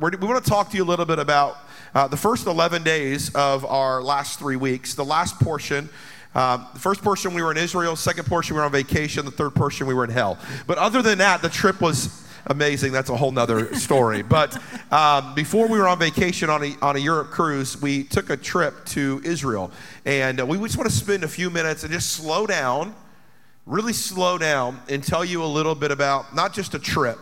we're, we want to talk to you a little bit about uh, the first 11 days of our last three weeks. The last portion, um, the first portion we were in Israel, second portion we were on vacation, the third portion we were in hell. But other than that, the trip was amazing. That's a whole nother story. but um, before we were on vacation on a, on a Europe cruise, we took a trip to Israel. And uh, we just want to spend a few minutes and just slow down, really slow down, and tell you a little bit about not just a trip,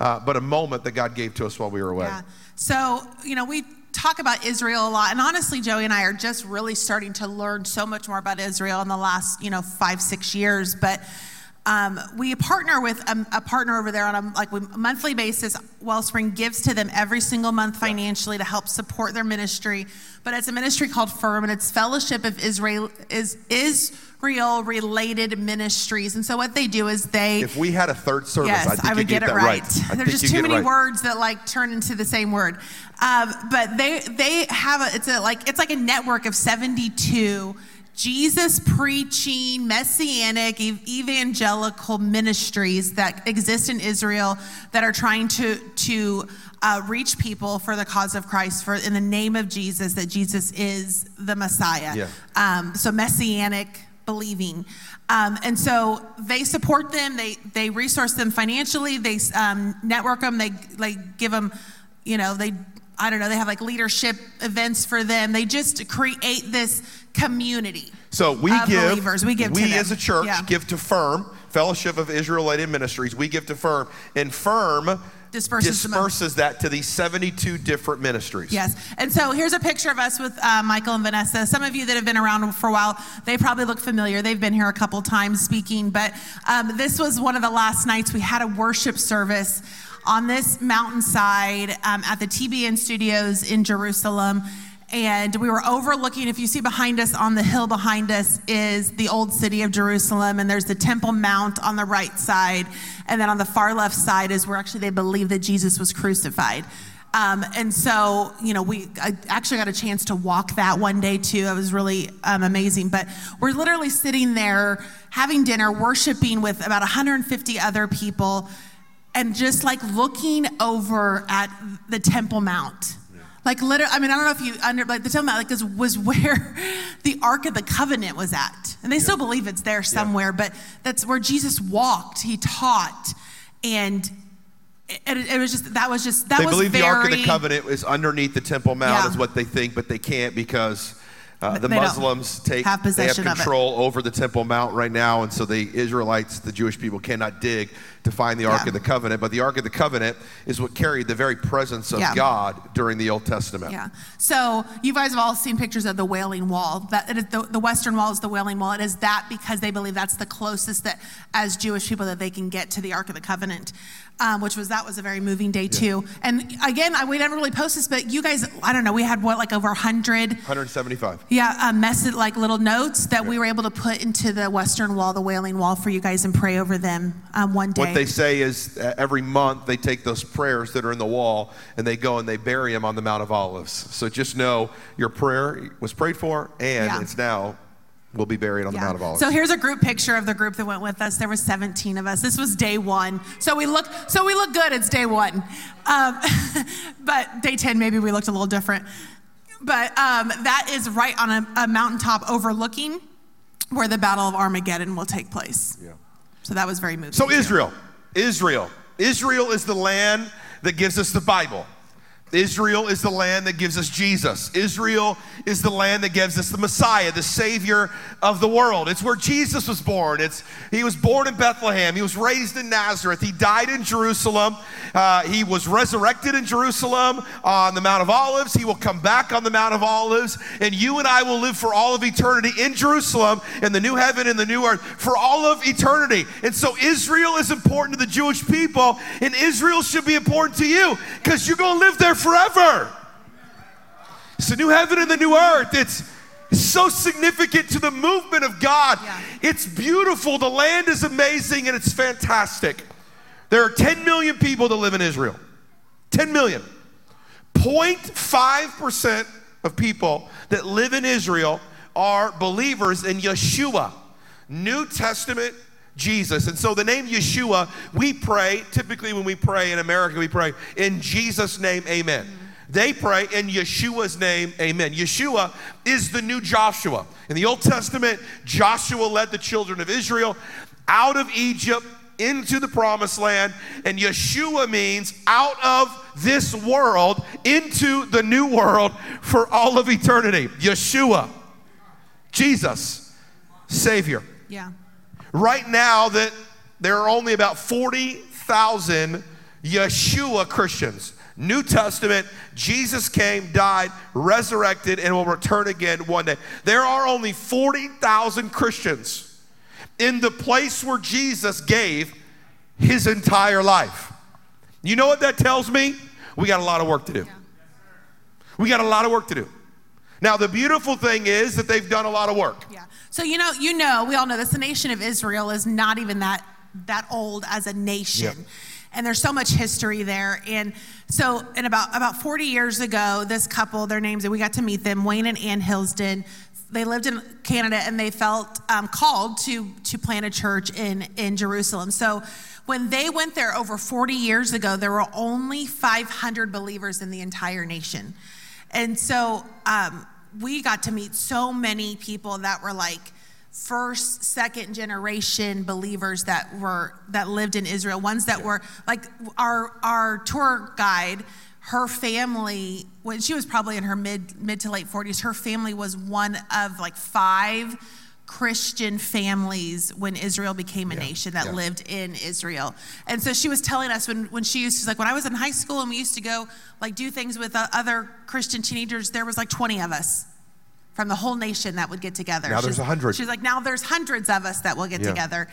uh, but a moment that God gave to us while we were away. Yeah. So, you know, we talk about Israel a lot. And honestly, Joey and I are just really starting to learn so much more about Israel in the last, you know, five, six years. But um, we partner with a, a, partner over there on a like monthly basis. Wellspring gives to them every single month financially to help support their ministry. But it's a ministry called Firm, and it's Fellowship of Israel is is Israel related ministries. And so what they do is they. If we had a third service, yes, I, I would get, get, it right. right. There's just too many right. words that like turn into the same word. Um, but they they have a it's a like it's like a network of 72 Jesus preaching messianic evangelical ministries that exist in Israel that are trying to to uh, reach people for the cause of Christ, for in the name of Jesus, that Jesus is the Messiah. Yeah. Um, so messianic believing. Um, and so they support them, they, they resource them financially, they um, network them, they like give them, you know, they, I don't know, they have like leadership events for them. They just create this community. So we give believers. We give we as a church yeah. give to Firm Fellowship of Israelite Ministries. We give to Firm, and Firm disperses, disperses that to these 72 different ministries. Yes. And so here's a picture of us with uh, Michael and Vanessa. Some of you that have been around for a while, they probably look familiar. They've been here a couple times speaking, but um, this was one of the last nights we had a worship service on this mountainside um, at the TBN studios in Jerusalem and we were overlooking if you see behind us on the hill behind us is the old city of jerusalem and there's the temple mount on the right side. And then on the far left side is where actually they believe that jesus was crucified. Um, and so you know we I actually got a chance to walk that one day too. It was really um, amazing. But we're literally sitting there having dinner worshiping with about 150 other people and just like looking over at the temple mount like literally, I mean, I don't know if you under like the Temple Mount, like this was where the Ark of the Covenant was at, and they yeah. still believe it's there somewhere. Yeah. But that's where Jesus walked. He taught, and it, it, was just that was just that was very. they was. believe very, the Ark of the Covenant is underneath the Temple Mount, yeah. is what they think, but they can't because uh, the Muslims take have they have control over the Temple Mount right now, and so the Israelites, the Jewish people, cannot dig to find the Ark yeah. of the Covenant. But the Ark of the Covenant is what carried the very presence of yeah. God during the Old Testament. Yeah. So you guys have all seen pictures of the Wailing Wall. That the, the Western Wall is the Wailing Wall. It is that because they believe that's the closest that, as Jewish people, that they can get to the Ark of the Covenant um, which was that was a very moving day too. And again, I, we never really post this, but you guys, I don't know, we had what like over 100, 175. Yeah, uh, message like little notes that we were able to put into the Western Wall, the Wailing Wall, for you guys and pray over them um, one day. What they say is uh, every month they take those prayers that are in the wall and they go and they bury them on the Mount of Olives. So just know your prayer was prayed for and yeah. it's now will be buried on yeah. the Mount of Olives. So here's a group picture of the group that went with us. There were 17 of us. This was day one. So we look so we look good. It's day one, um, but day 10 maybe we looked a little different. But um, that is right on a, a, mountaintop overlooking where the Battle of Armageddon will take place. Yeah. So that was very moving. So Israel, Israel, Israel is the land that gives us the Bible. Israel is the land that gives us Jesus. Israel is the land that gives us the Messiah, the Savior of the world. It's where Jesus was born. It's, he was born in Bethlehem. He was raised in Nazareth. He died in Jerusalem. Uh, he was resurrected in Jerusalem on the Mount of Olives. He will come back on the Mount of Olives. And you and I will live for all of eternity in Jerusalem, in the new heaven and the new earth, for all of eternity. And so Israel is important to the Jewish people, and Israel should be important to you because you're going to live there forever. It's the new heaven and the new earth. It's so significant to the movement of God. Yeah. It's beautiful. The land is amazing and it's fantastic. There are 10 million people that live in Israel. 10 million. 0.5% of people that live in Israel are believers in Yeshua, New Testament Jesus. And so the name Yeshua, we pray, typically when we pray in America, we pray in Jesus' name, amen. They pray in Yeshua's name, amen. Yeshua is the new Joshua. In the Old Testament, Joshua led the children of Israel out of Egypt into the promised land. And Yeshua means out of this world into the new world for all of eternity. Yeshua, Jesus, Savior. Yeah. Right now, that there are only about 40,000 Yeshua Christians. New Testament, Jesus came, died, resurrected, and will return again one day. There are only 40,000 Christians in the place where Jesus gave his entire life. You know what that tells me? We got a lot of work to do. We got a lot of work to do. Now, the beautiful thing is that they've done a lot of work. Yeah. So you know, you know, we all know this. The nation of Israel is not even that that old as a nation. Yep. And there's so much history there. And so, in about about 40 years ago, this couple, their names, and we got to meet them, Wayne and Ann Hilsden. They lived in Canada, and they felt um, called to to plant a church in in Jerusalem. So, when they went there over 40 years ago, there were only 500 believers in the entire nation. And so um, we got to meet so many people that were like first, second generation believers that were that lived in Israel. Ones that were like our our tour guide. Her family, when she was probably in her mid mid to late 40s, her family was one of like five Christian families when Israel became a Yeah, nation that yeah. lived in Israel. And so she was telling us when, when she used to, like, when I was in high school and we used to go, like, do things with uh, other Christian teenagers, there was like 20 of us from the whole nation that would get together. Now there's She's- 100. She's like, now there's hundreds of us that will get Yeah. together.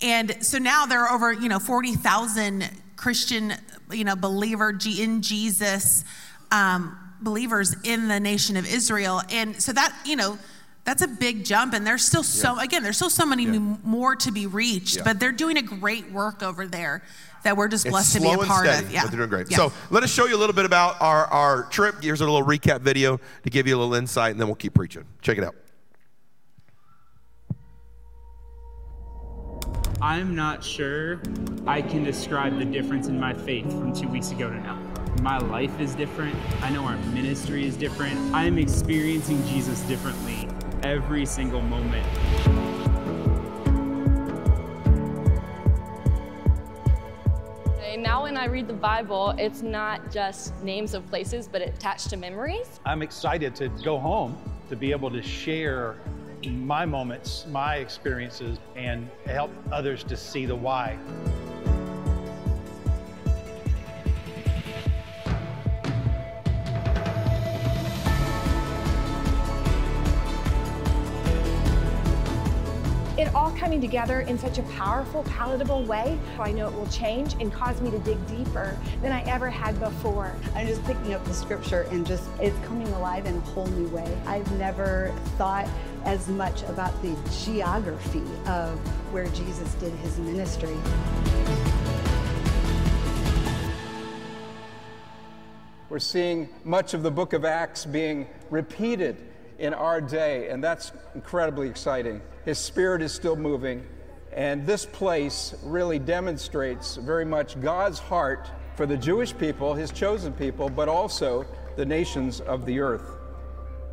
And so now there are over, you know, 40,000 Christian, you know, believer in Jesus um, believers in the nation of Israel. And so that, you know, that's a big jump. And there's still so, again, there's still so many m- more to be reached, Yeah. but they're doing a great work over there that we're just It's blessed to be a part steady, of. Yeah. but they're doing great. Yeah. So let us show you a little bit about our, our trip. Here's a little recap video to give you a little insight, and then we'll keep preaching. Check it out. I'm not sure I can describe the difference in my faith from two weeks ago to now. My life is different. I know our ministry is different. I am experiencing Jesus differently every single moment. And Now, when I read the Bible, it's not just names of places, but attached to memories. I'm excited to go home to be able to share my moments, my experiences, and help others to see the why. Coming together in such a powerful, palatable way. I know it will change and cause me to dig deeper than I ever had before. I'm just picking up the scripture and just it's coming alive in a whole new way. I've never thought as much about the geography of where Jesus did his ministry. We're seeing much of the book of Acts being repeated in our day, and that's incredibly exciting. His spirit is still moving, and this place really demonstrates very much God's heart for the Jewish people, his chosen people, but also the nations of the earth.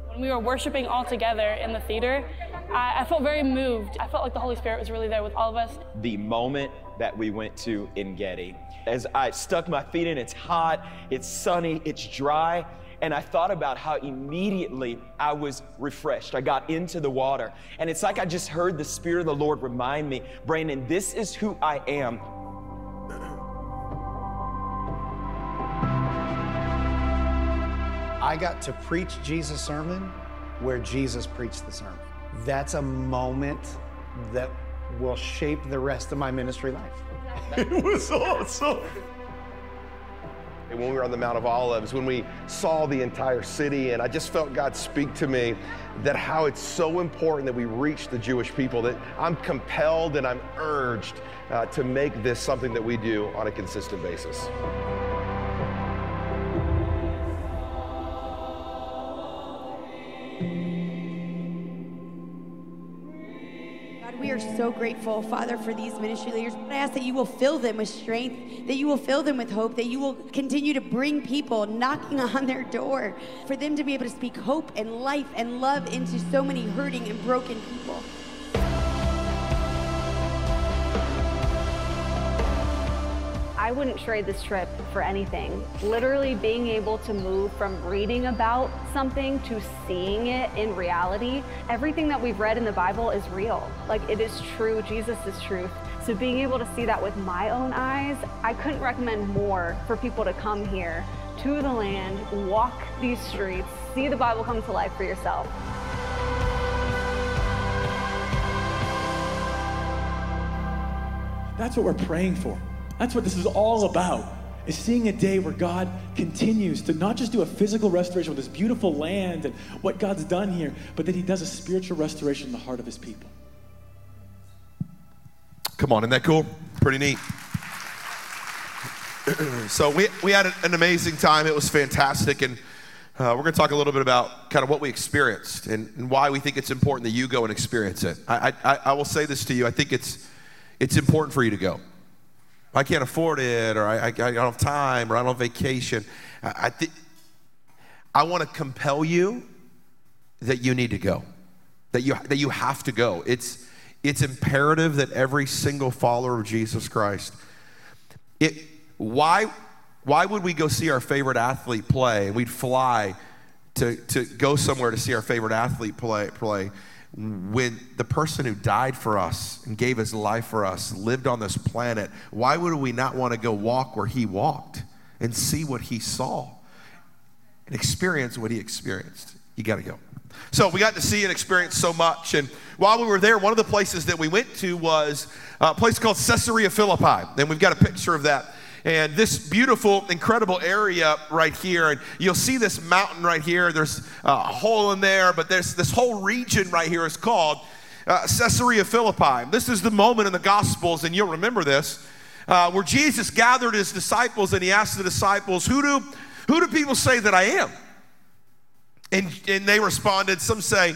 When we were worshiping all together in the theater, I, I felt very moved. I felt like the Holy Spirit was really there with all of us. the moment that we went to Ein Gedi. As I stuck my feet in, it's hot, it's sunny, it's dry, and I thought about how immediately I was refreshed. I got into the water, and it's like I just heard the Spirit of the Lord remind me, Brandon, this is who I am. I got to preach Jesus' sermon where Jesus preached the sermon. That's a moment that will shape the rest of my ministry life. It was awesome. When we were on the Mount of Olives, when we saw the entire city, and I just felt God speak to me that how it's so important that we reach the Jewish people, that I'm compelled and I'm urged uh, to make this something that we do on a consistent basis. We are so grateful, Father, for these ministry leaders. I ask that you will fill them with strength, that you will fill them with hope, that you will continue to bring people knocking on their door for them to be able to speak hope and life and love into so many hurting and broken people. I wouldn't trade this trip for anything. Literally being able to move from reading about something to seeing it in reality. Everything that we've read in the Bible is real. Like it is true. Jesus is truth. So being able to see that with my own eyes, I couldn't recommend more for people to come here to the land, walk these streets, see the Bible come to life for yourself. That's what we're praying for. That's what this is all about. Is seeing a day where God continues to not just do a physical restoration with this beautiful land and what God's done here, but that He does a spiritual restoration in the heart of His people. Come on, isn't that cool? Pretty neat. so we, we had an amazing time. It was fantastic. And uh, we're going to talk a little bit about kind of what we experienced and, and, why we think it's important that you go and experience it. I, I, I will say this to you. I think it's, it's important for you to go. I can't afford it, or I, I, I don't have time, or I don't have vacation. I, I, th- I want to compel you that you need to go, that you, that you have to go. It's, it's imperative that every single follower of Jesus Christ, it, why, why would we go see our favorite athlete play we'd fly to, to go somewhere to see our favorite athlete play, play when the person who died for us and gave his life for us lived on this planet, why would we not want to go walk where he walked and see what he saw and experience what he experienced? You got to go. So we got to see and experience so much. And while we were there, one of the places that we went to was a place called Caesarea Philippi. And we've got a picture of that and this beautiful, incredible area right here. And you'll see this mountain right here. There's a hole in there, but there's this whole region right here is called uh, Caesarea Philippi. This is the moment in the Gospels, and you'll remember this, uh, where Jesus gathered his disciples and he asked the disciples, Who do, who do people say that I am? And, and they responded, Some say,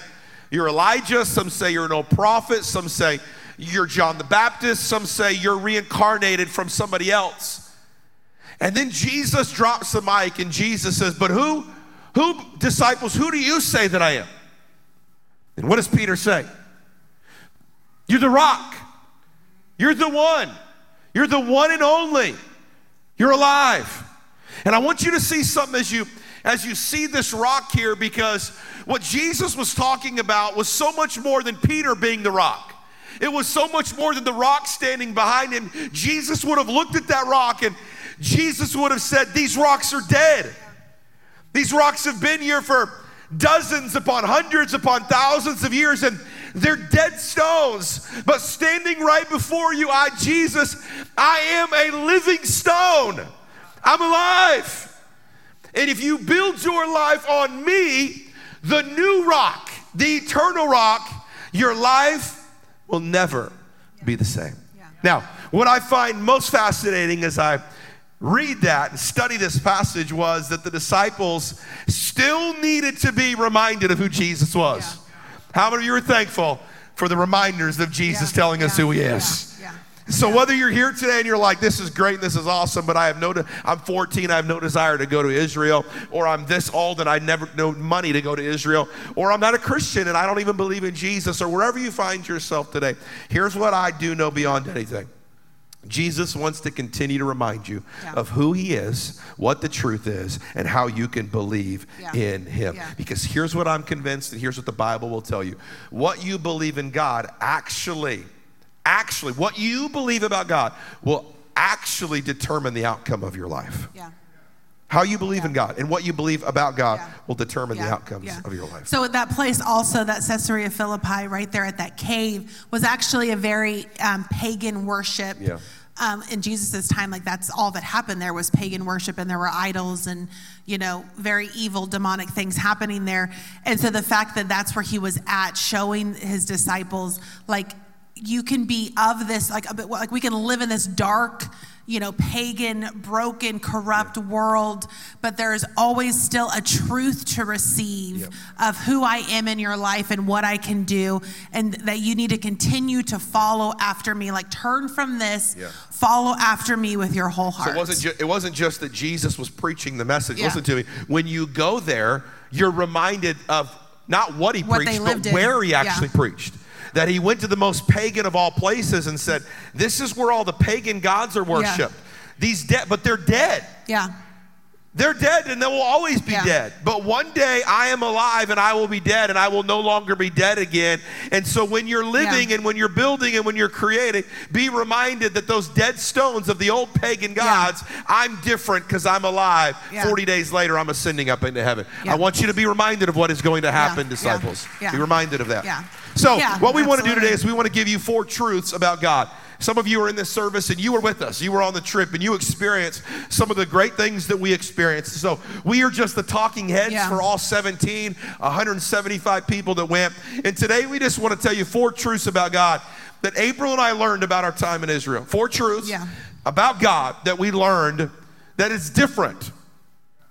You're Elijah. Some say, You're an old prophet. Some say, You're John the Baptist. Some say, You're reincarnated from somebody else. And then Jesus drops the mic and Jesus says, But who, who, disciples, who do you say that I am? And what does Peter say? You're the rock. You're the one. You're the one and only. You're alive. And I want you to see something as you as you see this rock here because what Jesus was talking about was so much more than Peter being the rock. It was so much more than the rock standing behind him. Jesus would have looked at that rock and Jesus would have said, These rocks are dead. These rocks have been here for dozens upon hundreds upon thousands of years, and they're dead stones. But standing right before you, I, Jesus, I am a living stone. I'm alive. And if you build your life on me, the new rock, the eternal rock, your life will never be the same. Now, what I find most fascinating as I read that and study this passage was that the disciples still needed to be reminded of who Jesus was. Yeah. How many of you are thankful for the reminders of Jesus yeah. telling us who he is? So whether you're here today and you're like, this is great, this is awesome, but I have no, de- I'm 14, I have no desire to go to Israel, or I'm this old and I never no money to go to Israel, or I'm not a Christian and I don't even believe in Jesus, or wherever you find yourself today, here's what I do know beyond anything. Jesus wants to continue to remind you yeah. of who he is, what the truth is, and how you can believe yeah. in him. Yeah. Because here's what I'm convinced, and here's what the Bible will tell you. What you believe in God actually, actually, what you believe about God will actually determine the outcome of your life. Yeah. How you believe yeah. in God and what you believe about God yeah. will determine yeah. the outcomes of your life. So that place also, that Caesarea Philippi, right there at that cave, was actually a very um, pagan worship. Yeah. Um, in Jesus' time, like that's all that happened there was pagan worship, and there were idols and you know very evil, demonic things happening there. And so the fact that that's where he was at, showing his disciples like you can be of this like like we can live in this dark you know, pagan, broken, corrupt world, but there is always still a truth to receive of who I am in your life and what I can do, and that you need to continue to follow after me. Like, turn from this, Yeah. follow after me with your whole heart. So it wasn't, ju- it wasn't just that Jesus was preaching the message. Yeah. Listen to me. When you go there, you're reminded of not what he What preached, but in. where he Yeah. actually preached. That he went to the most pagan of all places and said, This is where all the pagan gods are worshiped. These dead, but they're dead. yeah. They're dead and they will always be dead. But one day I am alive and I will be dead and I will no longer be dead again. And so when you're living and when you're building and when you're creating, be reminded that those dead stones of the old pagan gods, I'm different because I'm alive. Yeah. 40 days later, I'm ascending up into heaven. Yeah. I want you to be reminded of what is going to happen, Yeah. disciples. Yeah. Be reminded of that. Yeah. So, Yeah, what we want to do today is we want to give you four truths about God. Some of you are in this service and you were with us. You were on the trip and you experienced some of the great things that we experienced. So, we are just the talking heads Yeah. for all 17, 175 people that went. And today we just want to tell you four truths about God that April and I learned about our time in Israel. Four truths Yeah. about God that we learned that is different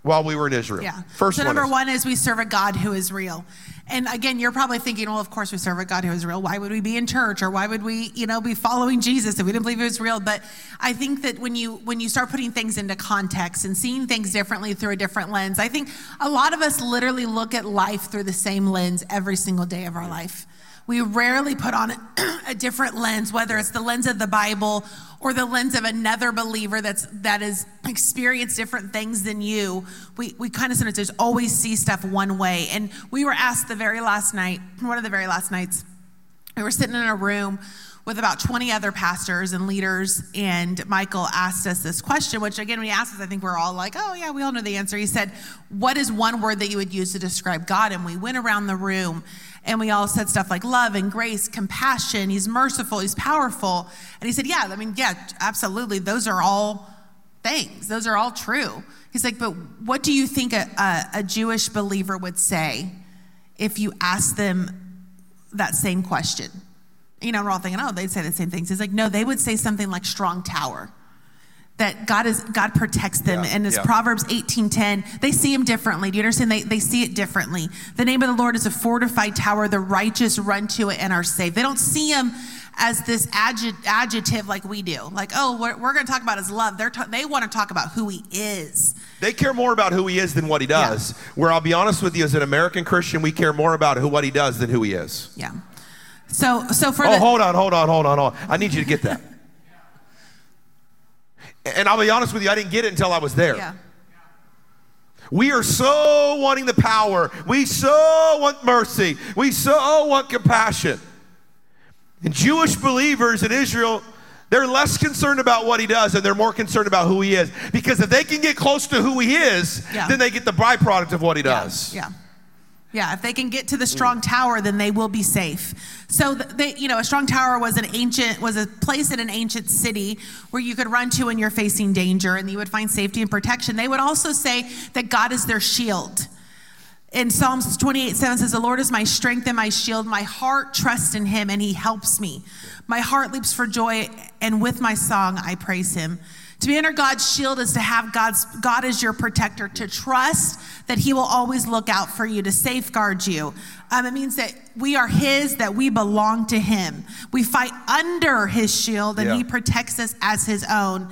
while we were in Israel. Yeah. First so one number is- one is we serve a God who is real. And again, you're probably thinking, well, of course we serve a God who is real. Why would we be in church or why would we, you know, be following Jesus if we didn't believe he was real? But I think that when you when you start putting things into context and seeing things differently through a different lens, I think a lot of us literally look at life through the same lens every single day of our life. We rarely put on a different lens, whether it's the lens of the Bible or the lens of another believer that's that has experienced different things than you. We we kind of sometimes just always see stuff one way. And we were asked the very last night, one of the very last nights, we were sitting in a room with about 20 other pastors and leaders, and Michael asked us this question, which again, when he asked us, I think we're all like, oh, yeah, we all know the answer. He said, What is one word that you would use to describe God? And we went around the room and we all said stuff like love and grace, compassion, he's merciful, he's powerful. And he said, Yeah, I mean, yeah, absolutely. Those are all things, those are all true. He's like, But what do you think a, a, a Jewish believer would say if you asked them that same question? You know, we're all thinking, oh, they'd say the same things. He's like, no, they would say something like strong tower. That God is God protects them. Yeah, and as yeah. Proverbs 18:10, they see him differently. Do you understand? They, they see it differently. The name of the Lord is a fortified tower. The righteous run to it and are saved. They don't see him as this adjective, adjective like we do. Like, oh, what we're going to talk about is love. They're ta- they want to talk about who he is. They care more about who he is than what he does. Where I'll be honest with you, as an American Christian, we care more about who what he does than who he is. Yeah. So so for oh, the hold on, hold on, hold on, hold on. I need you to get that. And I'll be honest with you, I didn't get it until I was there. Yeah. We are so wanting the power. We so want mercy. We so want compassion. And Jewish believers in Israel, they're less concerned about what he does and they're more concerned about who he is. Because if they can get close to who he is, Yeah. then they get the byproduct of what he does. Yeah. Yeah, if they can get to the mm. strong tower, then they will be safe. So they, you know, a strong tower was an ancient was a place in an ancient city where you could run to when you're facing danger, and you would find safety and protection. They would also say that God is their shield. In Psalms 28 7 says, The Lord is my strength and my shield. My heart trusts in him and he helps me. My heart leaps for joy, and with my song I praise him. To be under God's shield is to have God's God as your protector, to trust that He will always look out for you, to safeguard you. Um, it means that we are His, that we belong to Him. We fight under His shield, and Yeah. He protects us as His own.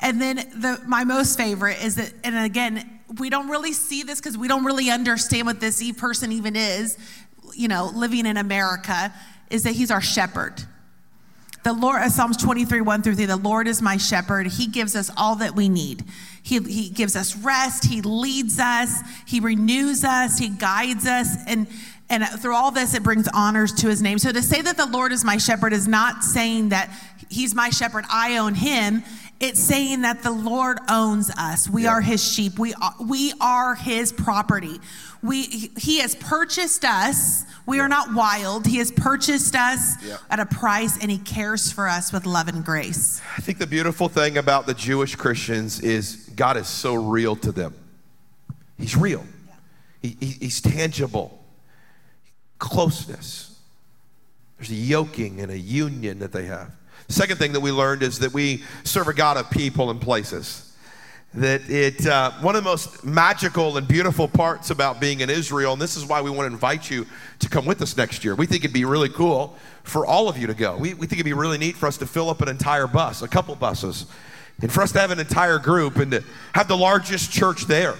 And then the my most favorite is that, and again, we don't really see this because we don't really understand what this e- person even is. You know, living in America, is that He's our shepherd. The Lord, uh, Psalms 23, 1 through 3, the Lord is my shepherd. He gives us all that we need. He, he gives us rest. He leads us. He renews us. He guides us. And, and through all this, it brings honors to his name. So to say that the Lord is my shepherd is not saying that he's my shepherd, I own him. It's saying that the Lord owns us. We are his sheep. We are, we are his property. We, he has purchased us. We are not wild. He has purchased us Yeah. at a price and he cares for us with love and grace. I think the beautiful thing about the Jewish Christians is God is so real to them. He's real, he, he- he's tangible. Closeness. There's a yoking and a union that they have. Second thing that we learned is that we serve a God of people and places. That it, uh, one of the most magical and beautiful parts about being in Israel, and this is why we want to invite you to come with us next year. We think it'd be really cool for all of you to go. We, we think it'd be really neat for us to fill up an entire bus, a couple buses, and for us to have an entire group and to have the largest church there.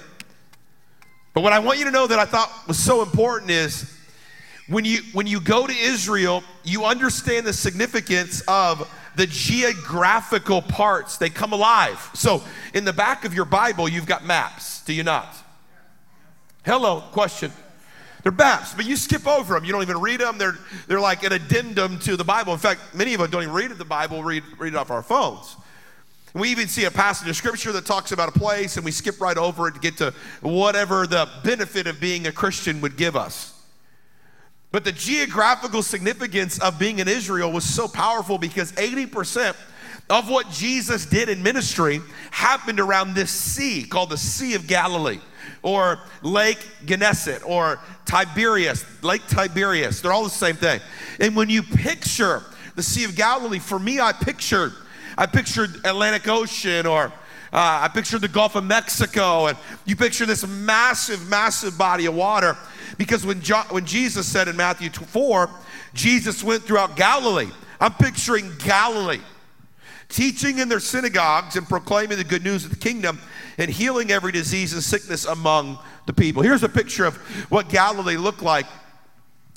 But what I want you to know that I thought was so important is when you when you go to Israel, you understand the significance of the geographical parts. They come alive. So, in the back of your Bible, you've got maps, do you not? Hello, question. They're maps, but you skip over them. You don't even read them. They're, they're like an addendum to the Bible. In fact, many of us don't even read the Bible, read, read it off our phones. We even see a passage of scripture that talks about a place, and we skip right over it to get to whatever the benefit of being a Christian would give us. But the geographical significance of being in Israel was so powerful because 80% of what Jesus did in ministry happened around this sea called the Sea of Galilee or Lake Gennesaret or Tiberias, Lake Tiberias. They're all the same thing. And when you picture the Sea of Galilee, for me, I pictured, I pictured Atlantic Ocean or uh, I pictured the Gulf of Mexico, and you picture this massive, massive body of water. Because when, jo- when Jesus said in Matthew 4, Jesus went throughout Galilee. I'm picturing Galilee, teaching in their synagogues and proclaiming the good news of the kingdom and healing every disease and sickness among the people. Here's a picture of what Galilee looked like.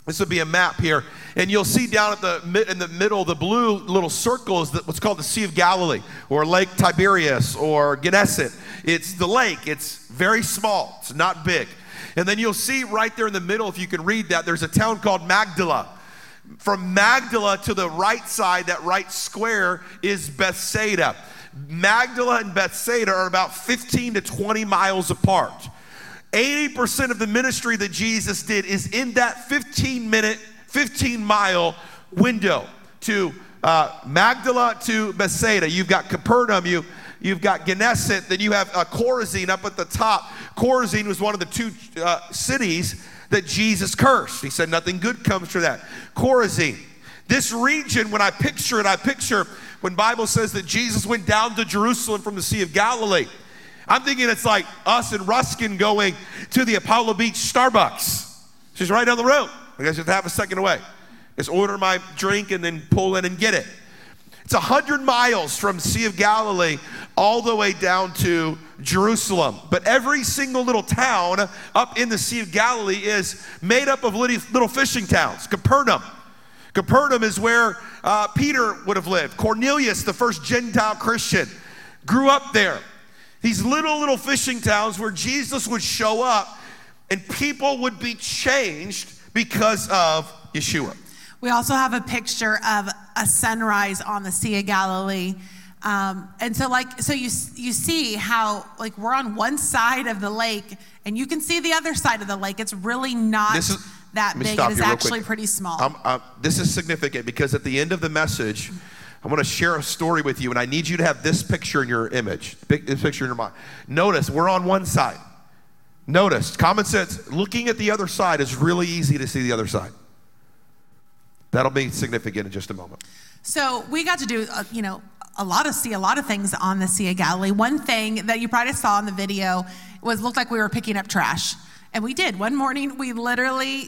This would be a map here, and you'll see down at the in the middle, the blue little circle is what's called the Sea of Galilee, or Lake Tiberias, or Gennesaret. It's the lake. It's very small. It's not big. And then you'll see right there in the middle, if you can read that, there's a town called Magdala. From Magdala to the right side, that right square, is Bethsaida. Magdala and Bethsaida are about 15 to 20 miles apart. 80% of the ministry that Jesus did is in that 15 minute, 15 mile window to uh, Magdala to Bethsaida. You've got Capernaum, you, you've got Gennesaret, then you have uh, Chorazin up at the top. Chorazin was one of the two uh, cities that Jesus cursed. He said, Nothing good comes from that. Chorazin. This region, when I picture it, I picture when Bible says that Jesus went down to Jerusalem from the Sea of Galilee. I'm thinking it's like us and Ruskin going to the Apollo Beach Starbucks. She's right down the road. I guess you half a second away. Just order my drink and then pull in and get it. It's 100 miles from Sea of Galilee all the way down to Jerusalem. But every single little town up in the Sea of Galilee is made up of little fishing towns. Capernaum. Capernaum is where uh, Peter would have lived. Cornelius, the first Gentile Christian, grew up there. These little, little fishing towns where Jesus would show up and people would be changed because of Yeshua. We also have a picture of a sunrise on the Sea of Galilee. Um, and so, like, so you you see how like we're on one side of the lake, and you can see the other side of the lake. It's really not is- that big. It is actually quick. pretty small. Um, uh, this is significant because at the end of the message, I want to share a story with you, and I need you to have this picture in your image, this picture in your mind. Notice we're on one side. Notice, common sense, looking at the other side is really easy to see the other side. That'll be significant in just a moment. So we got to do, uh, you know, a lot of see a lot of things on the Sea of Galilee. One thing that you probably saw in the video was looked like we were picking up trash, and we did. One morning we literally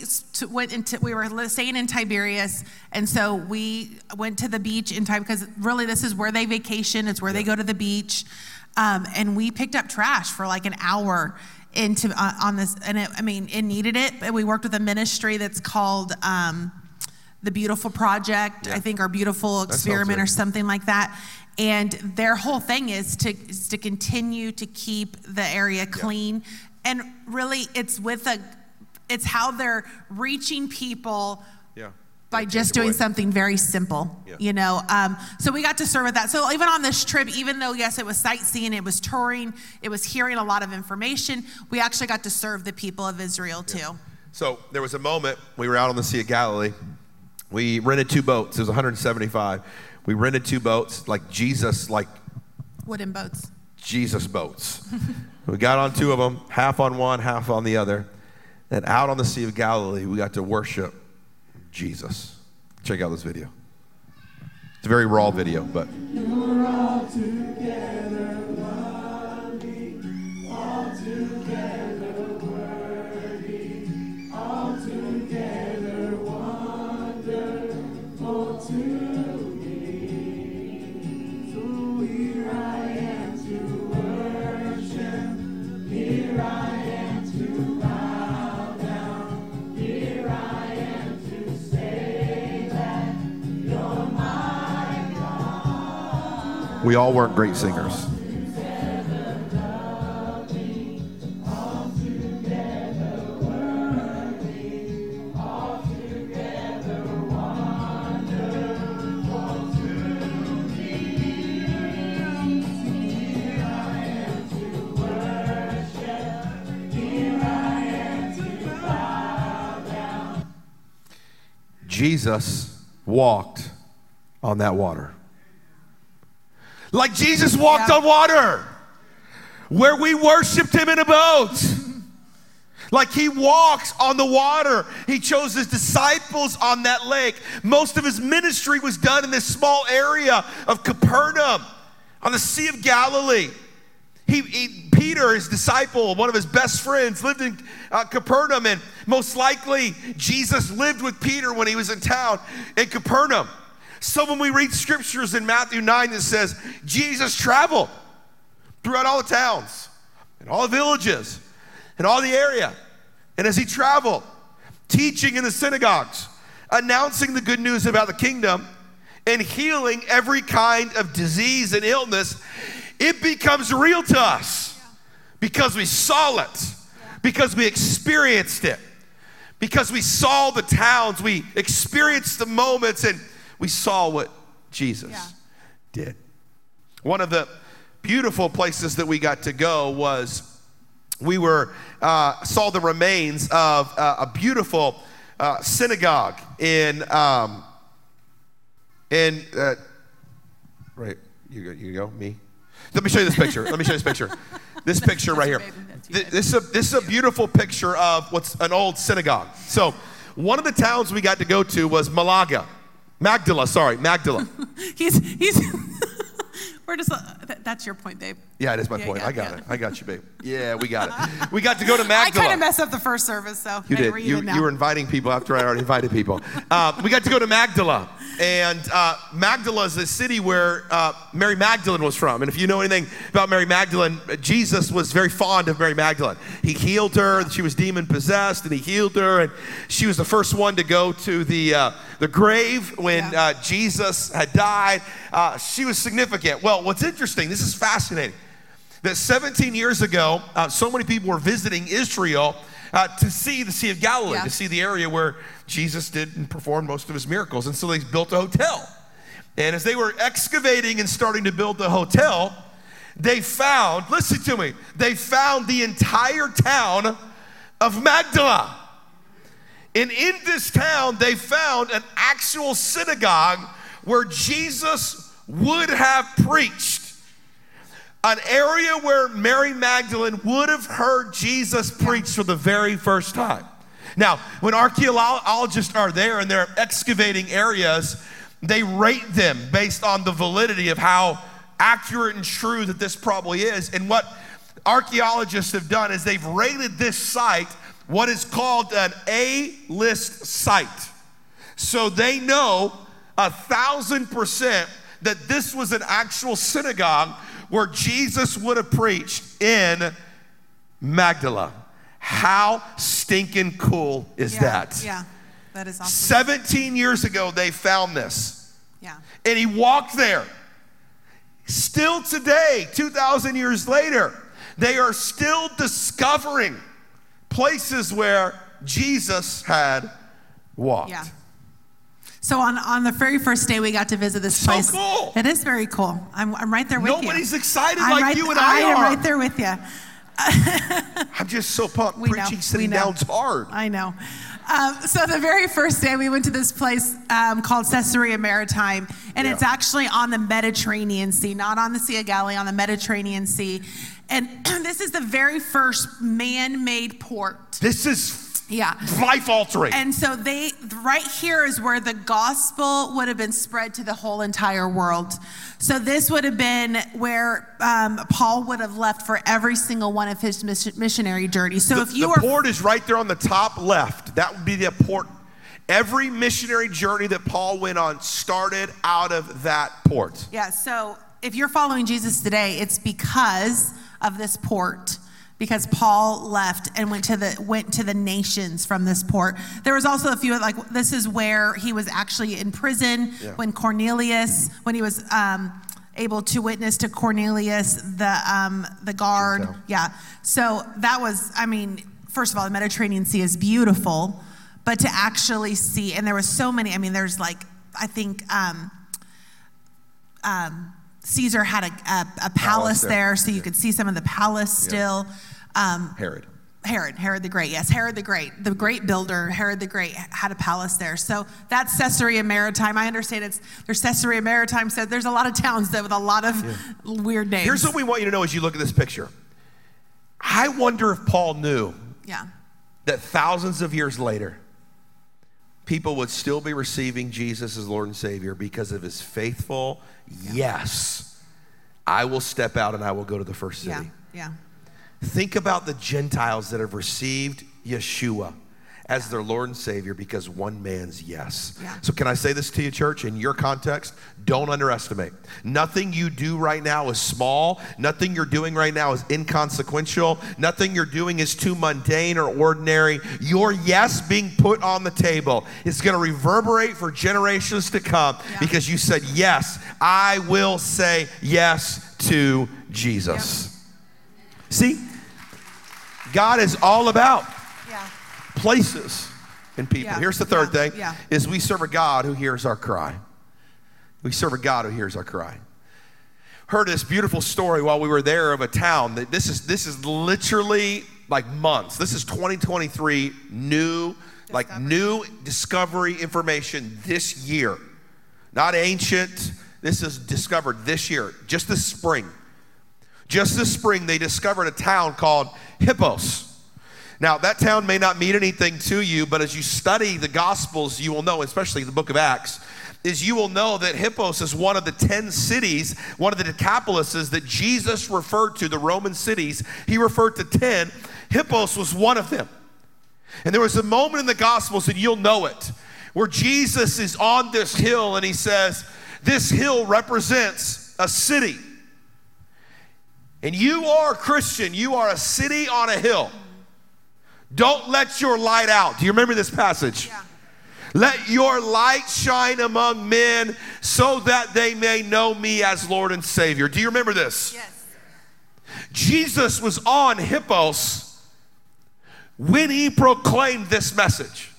went into we were staying in Tiberias, and so we went to the beach in time because really this is where they vacation. It's where they go to the beach, um, and we picked up trash for like an hour into uh, on this, and it, I mean it needed it. But we worked with a ministry that's called. Um, the Beautiful Project, I think, or Beautiful Experiment, or something like that. And their whole thing is to is to continue to keep the area clean, and really, it's with a, it's how they're reaching people Yeah. by just doing something very simple, Yeah. you know. Um, so we got to serve with that. So even on this trip, even though yes, it was sightseeing, it was touring, it was hearing a lot of information, we actually got to serve the people of Israel too. So there was a moment we were out on the Sea of Galilee. We rented two boats. It was 175. We rented two boats, like Jesus, like Wooden boats. Jesus boats. we got on two of them, half on one, half on the other. And out on the Sea of Galilee, we got to worship Jesus. Check out this video. It's a very raw video, but we all weren't great singers. Jesus walked on that water. Like Jesus walked on water, where we worshiped him in a boat. Like he walks on the water. He chose his disciples on that lake. Most of his ministry was done in this small area of Capernaum on the Sea of Galilee. He, he, Peter, his disciple, one of his best friends, lived in uh, Capernaum, and most likely Jesus lived with Peter when he was in town in Capernaum. So when we read scriptures in Matthew 9 that says Jesus traveled throughout all the towns and all the villages and all the area, and as he traveled, teaching in the synagogues, announcing the good news about the kingdom, and healing every kind of disease and illness, it becomes real to us because we saw it, because we experienced it, because we saw the towns, we experienced the moments, and we saw what Jesus yeah. did. One of the beautiful places that we got to go was we were uh, saw the remains of uh, a beautiful uh, synagogue in um, in uh, right. You go, you go. Me. Let me show you this picture. Let me show you this picture. This picture right here. This, is a, this is a beautiful picture of what's an old synagogue. So, one of the towns we got to go to was Malaga. Magdala, sorry, Magdala. he's, he's, we're just, uh, that's your point, babe. Yeah, it is my yeah, point. I got yeah. it. I got you, babe. Yeah, we got it. We got to go to Magdala. I kind of messed up the first service, so. You did. You, you were inviting people after I already invited people. Uh, we got to go to Magdala. And uh, Magdala is the city where uh, Mary Magdalene was from. And if you know anything about Mary Magdalene, Jesus was very fond of Mary Magdalene. He healed her. She was demon possessed, and he healed her. And she was the first one to go to the, uh, the grave when yeah. Uh, Jesus had died. Uh, she was significant. Well, what's interesting, this is fascinating, that 17 years ago, uh, so many people were visiting Israel uh, to see the Sea of Galilee, yeah. to see the area where Jesus did and performed most of his miracles. And so they built a hotel. And as they were excavating and starting to build the hotel, they found, listen to me, they found the entire town of Magdala. And in this town, they found an actual synagogue where Jesus would have preached an area where Mary Magdalene would have heard Jesus preach for the very first time. Now, when archaeologists are there and they're excavating areas, they rate them based on the validity of how accurate and true that this probably is. And what archaeologists have done is they've rated this site what is called an A list site. So they know a thousand percent that this was an actual synagogue where Jesus would have preached in Magdala. How stinking cool is yeah, that? Yeah, that is awesome. 17 years ago, they found this. Yeah. And he walked there. Still today, 2,000 years later, they are still discovering places where Jesus had walked. Yeah. So on, on the very first day, we got to visit this so place. Cool. It is very cool. I'm, I'm right there with Nobody's you. Nobody's excited I'm like right, you and I, I are. am right there with you. I'm just so pumped. We Preaching know, sitting down's hard. I know. Um, so the very first day we went to this place um, called Caesarea Maritime, and yeah. it's actually on the Mediterranean Sea, not on the Sea of Galilee, on the Mediterranean Sea. And this is the very first man-made port. This is Yeah. Life altering. And so they, right here is where the gospel would have been spread to the whole entire world. So this would have been where um, Paul would have left for every single one of his missionary journeys. So the, if you the were port is right there on the top left. That would be the port. Every missionary journey that Paul went on started out of that port. Yeah, so if you're following Jesus today, it's because of this port. Because Paul left and went to the went to the nations from this port. There was also a few like this is where he was actually in prison Yeah. when Cornelius when he was um, able to witness to Cornelius the um, the guard. Yeah, so that was I mean first of all the Mediterranean Sea is beautiful, but to actually see and there was so many. I mean there's like I think. Um, um, Caesar had a, a, a palace, there. there, so you could see some of the palace still. Um, Herod. Herod, Herod the Great, yes, Herod the Great, the great builder, Herod the Great had a palace there. So that's Caesarea Maritima. I understand it's there's Caesarea Maritima, so there's a lot of towns there with a lot of weird names. Here's what we want you to know as you look at this picture. I wonder if Paul knew yeah, that thousands of years later, people would still be receiving Jesus as Lord and Savior because of his faithful yes. I will step out and I will go to the first city. yeah, yeah. Think about the Gentiles that have received Yeshua as their Lord and Savior because one man's yes. Yeah. So, can I say this to you, church? In your context, don't underestimate. Nothing you do right now is small. Nothing you're doing right now is inconsequential. Nothing you're doing is too mundane or ordinary. Your yes being put on the table is going to reverberate for generations to come because you said, Yes, I will say yes to Jesus. See, God is all about Yeah. places and people. Yeah, Here's the third yeah, thing is we serve a God who hears our cry. We serve a God who hears our cry. Heard this beautiful story while we were there of a town that this is this is literally like months. This is 2023 new like new discovery information this year. Not ancient. This is discovered this year, just this spring. Just this spring, they discovered a town called Hippos. Now, that town may not mean anything to you, but as you study the Gospels, you will know, especially the book of Acts, is you will know that Hippos is one of the 10 cities, one of the Decapolises that Jesus referred to, the Roman cities. He referred to 10. Hippos was one of them. And there was a moment in the Gospels, and you'll know it, where Jesus is on this hill and he says, This hill represents a city. And you are a Christian, you are a city on a hill. Don't let your light out. Do you remember this passage? Let your light shine among men so that they may know me as Lord and Savior. Do you remember this? Yes. Jesus was on Hippos when he proclaimed this message.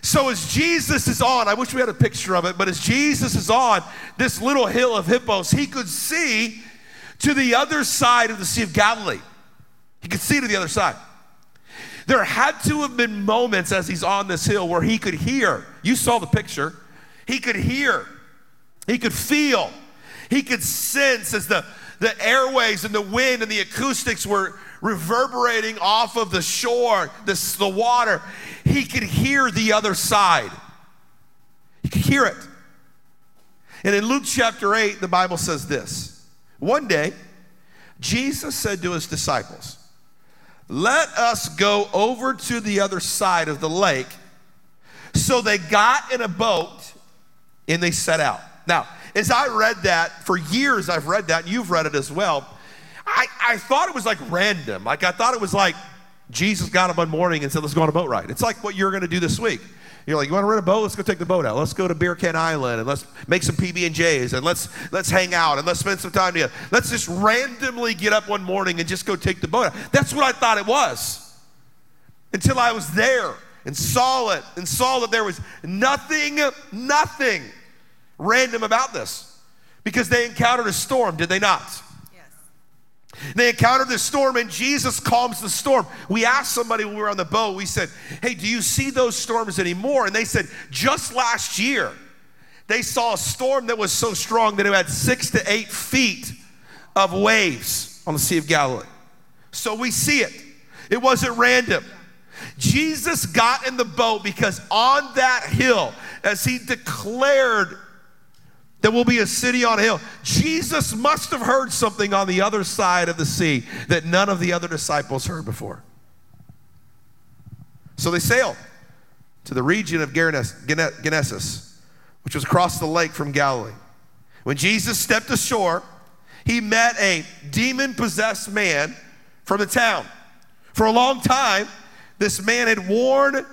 So as Jesus is on, I wish we had a picture of it, but as Jesus is on this little hill of Hippos, he could see to the other side of the Sea of Galilee. He could see to the other side. There had to have been moments as he's on this hill where he could hear. You saw the picture. He could hear. He could feel. He could sense as the, the airways and the wind and the acoustics were reverberating off of the shore, the, the water. He could hear the other side. He could hear it. And in Luke chapter 8, the Bible says this One day, Jesus said to his disciples, let us go over to the other side of the lake. So they got in a boat and they set out. Now, as I read that, for years I've read that, and you've read it as well. I, I thought it was like random. Like I thought it was like Jesus got up one morning and said, let's go on a boat ride. It's like what you're going to do this week. You're like, you want to rent a boat? Let's go take the boat out. Let's go to Beer Can Island and let's make some PB and J's and let's let's hang out and let's spend some time together. Let's just randomly get up one morning and just go take the boat out. That's what I thought it was until I was there and saw it and saw that there was nothing, nothing random about this because they encountered a storm, did they not? They encountered the storm and Jesus calms the storm. We asked somebody when we were on the boat, we said, Hey, do you see those storms anymore? And they said, Just last year, they saw a storm that was so strong that it had six to eight feet of waves on the Sea of Galilee. So we see it. It wasn't random. Jesus got in the boat because on that hill, as he declared there will be a city on a hill, Jesus must have heard something on the other side of the sea that none of the other disciples heard before. So they sailed to the region of Gennesaret, which was across the lake from Galilee. When Jesus stepped ashore, he met a demon possessed man from the town. For a long time, this man had worn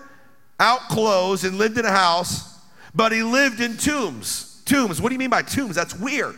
out clothes and lived in a house, but he lived in tombs. Tombs, what do you mean by tombs? That's weird.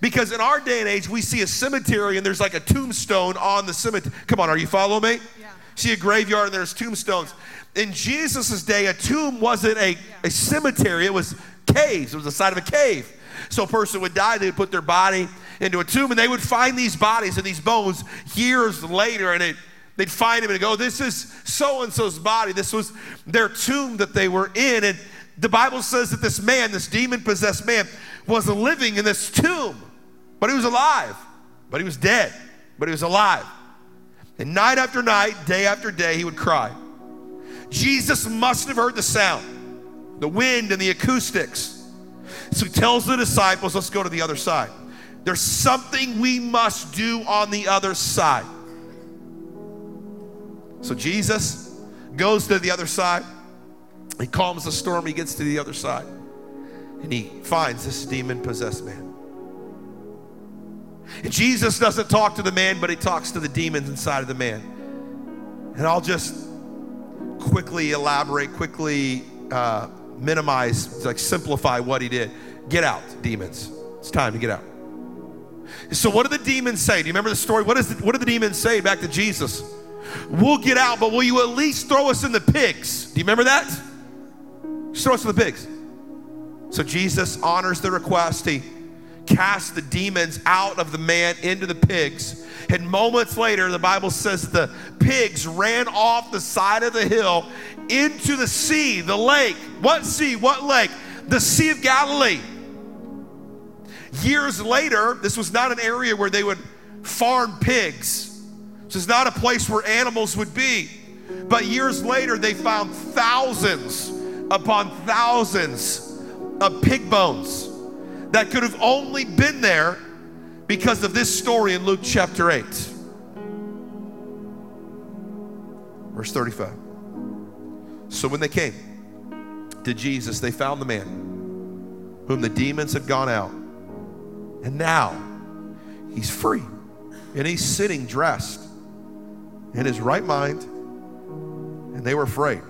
Because in our day and age, we see a cemetery and there's like a tombstone on the cemetery. Come on, are you following me? Yeah. See a graveyard and there's tombstones. Yeah. In Jesus' day, a tomb wasn't a, yeah. a cemetery, it was caves. It was the side of a cave. So a person would die, they would put their body into a tomb and they would find these bodies and these bones years later and it, they'd find him and go, This is so and so's body. This was their tomb that they were in. And the Bible says that this man, this demon possessed man, was living in this tomb, but he was alive, but he was dead, but he was alive. And night after night, day after day, he would cry. Jesus must have heard the sound, the wind and the acoustics. So he tells the disciples, Let's go to the other side. There's something we must do on the other side. So Jesus goes to the other side. He calms the storm. He gets to the other side. And he finds this demon possessed man. And Jesus doesn't talk to the man, but he talks to the demons inside of the man. And I'll just quickly elaborate, quickly uh, minimize, like simplify what he did. Get out, demons. It's time to get out. So, what do the demons say? Do you remember the story? What, is the, what did the demons say back to Jesus? We'll get out, but will you at least throw us in the pigs? Do you remember that? Just throw us in the pigs. So, Jesus honors the request. He casts the demons out of the man into the pigs. And moments later, the Bible says the pigs ran off the side of the hill into the sea, the lake. What sea? What lake? The Sea of Galilee. Years later, this was not an area where they would farm pigs. This is not a place where animals would be. But years later, they found thousands upon thousands of pig bones that could have only been there because of this story in Luke chapter 8. Verse 35. So when they came to Jesus, they found the man whom the demons had gone out and now he's free and he's sitting dressed in his right mind. And they were afraid.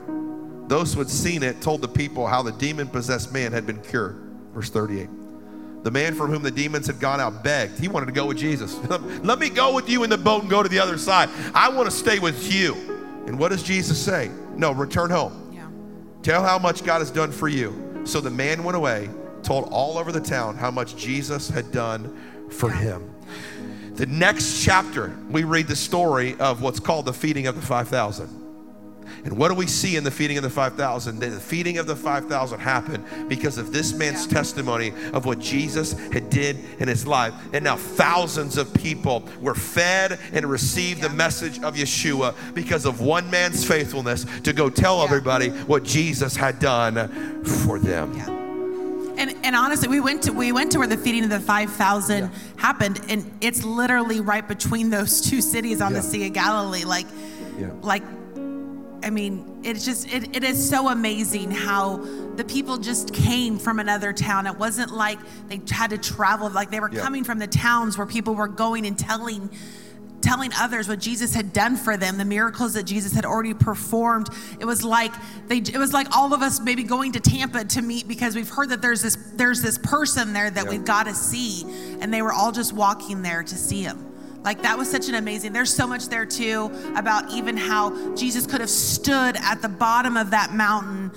Those who had seen it told the people how the demon possessed man had been cured. Verse 38. The man from whom the demons had gone out begged. He wanted to go with Jesus. Let me go with you in the boat and go to the other side. I want to stay with you. And what does Jesus say? No, return home. Yeah. Tell how much God has done for you. So the man went away told all over the town how much Jesus had done for him. The next chapter, we read the story of what's called the feeding of the 5,000. And what do we see in the feeding of the 5,000? The feeding of the 5,000 happened because of this man's testimony of what Jesus had did in his life. And now thousands of people were fed and received yeah. the message of Yeshua because of one man's faithfulness to go tell yeah. everybody what Jesus had done for them. Yeah. And, and honestly, we went to we went to where the feeding of the five thousand happened, and it's literally right between those two cities on the Sea of Galilee. Like, like, I mean, it's just it, it is so amazing how the people just came from another town. It wasn't like they had to travel; like they were coming from the towns where people were going and telling telling others what Jesus had done for them, the miracles that Jesus had already performed. It was like they it was like all of us maybe going to Tampa to meet because we've heard that there's this there's this person there that yeah. we've got to see and they were all just walking there to see him. Like that was such an amazing. There's so much there too about even how Jesus could have stood at the bottom of that mountain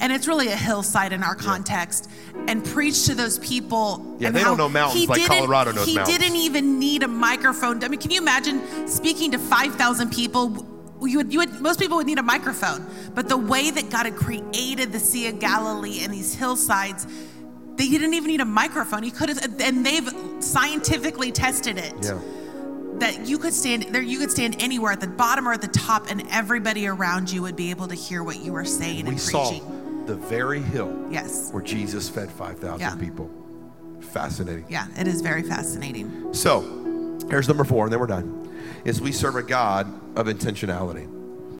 and it's really a hillside in our context, yeah. and preach to those people. Yeah, they don't know mountains like Colorado knows he mountains. He didn't even need a microphone. I mean, can you imagine speaking to 5,000 people? You would, you would, most people would need a microphone, but the way that God had created the Sea of Galilee and these hillsides, they didn't even need a microphone. He could have, and they've scientifically tested it. Yeah that you could stand there you could stand anywhere at the bottom or at the top and everybody around you would be able to hear what you were saying We and saw preaching. the very hill Yes. where Jesus fed 5,000 Yeah. people. Fascinating. Yeah, it is very fascinating. So, here's number four, and then we're done. Is we serve a God of intentionality.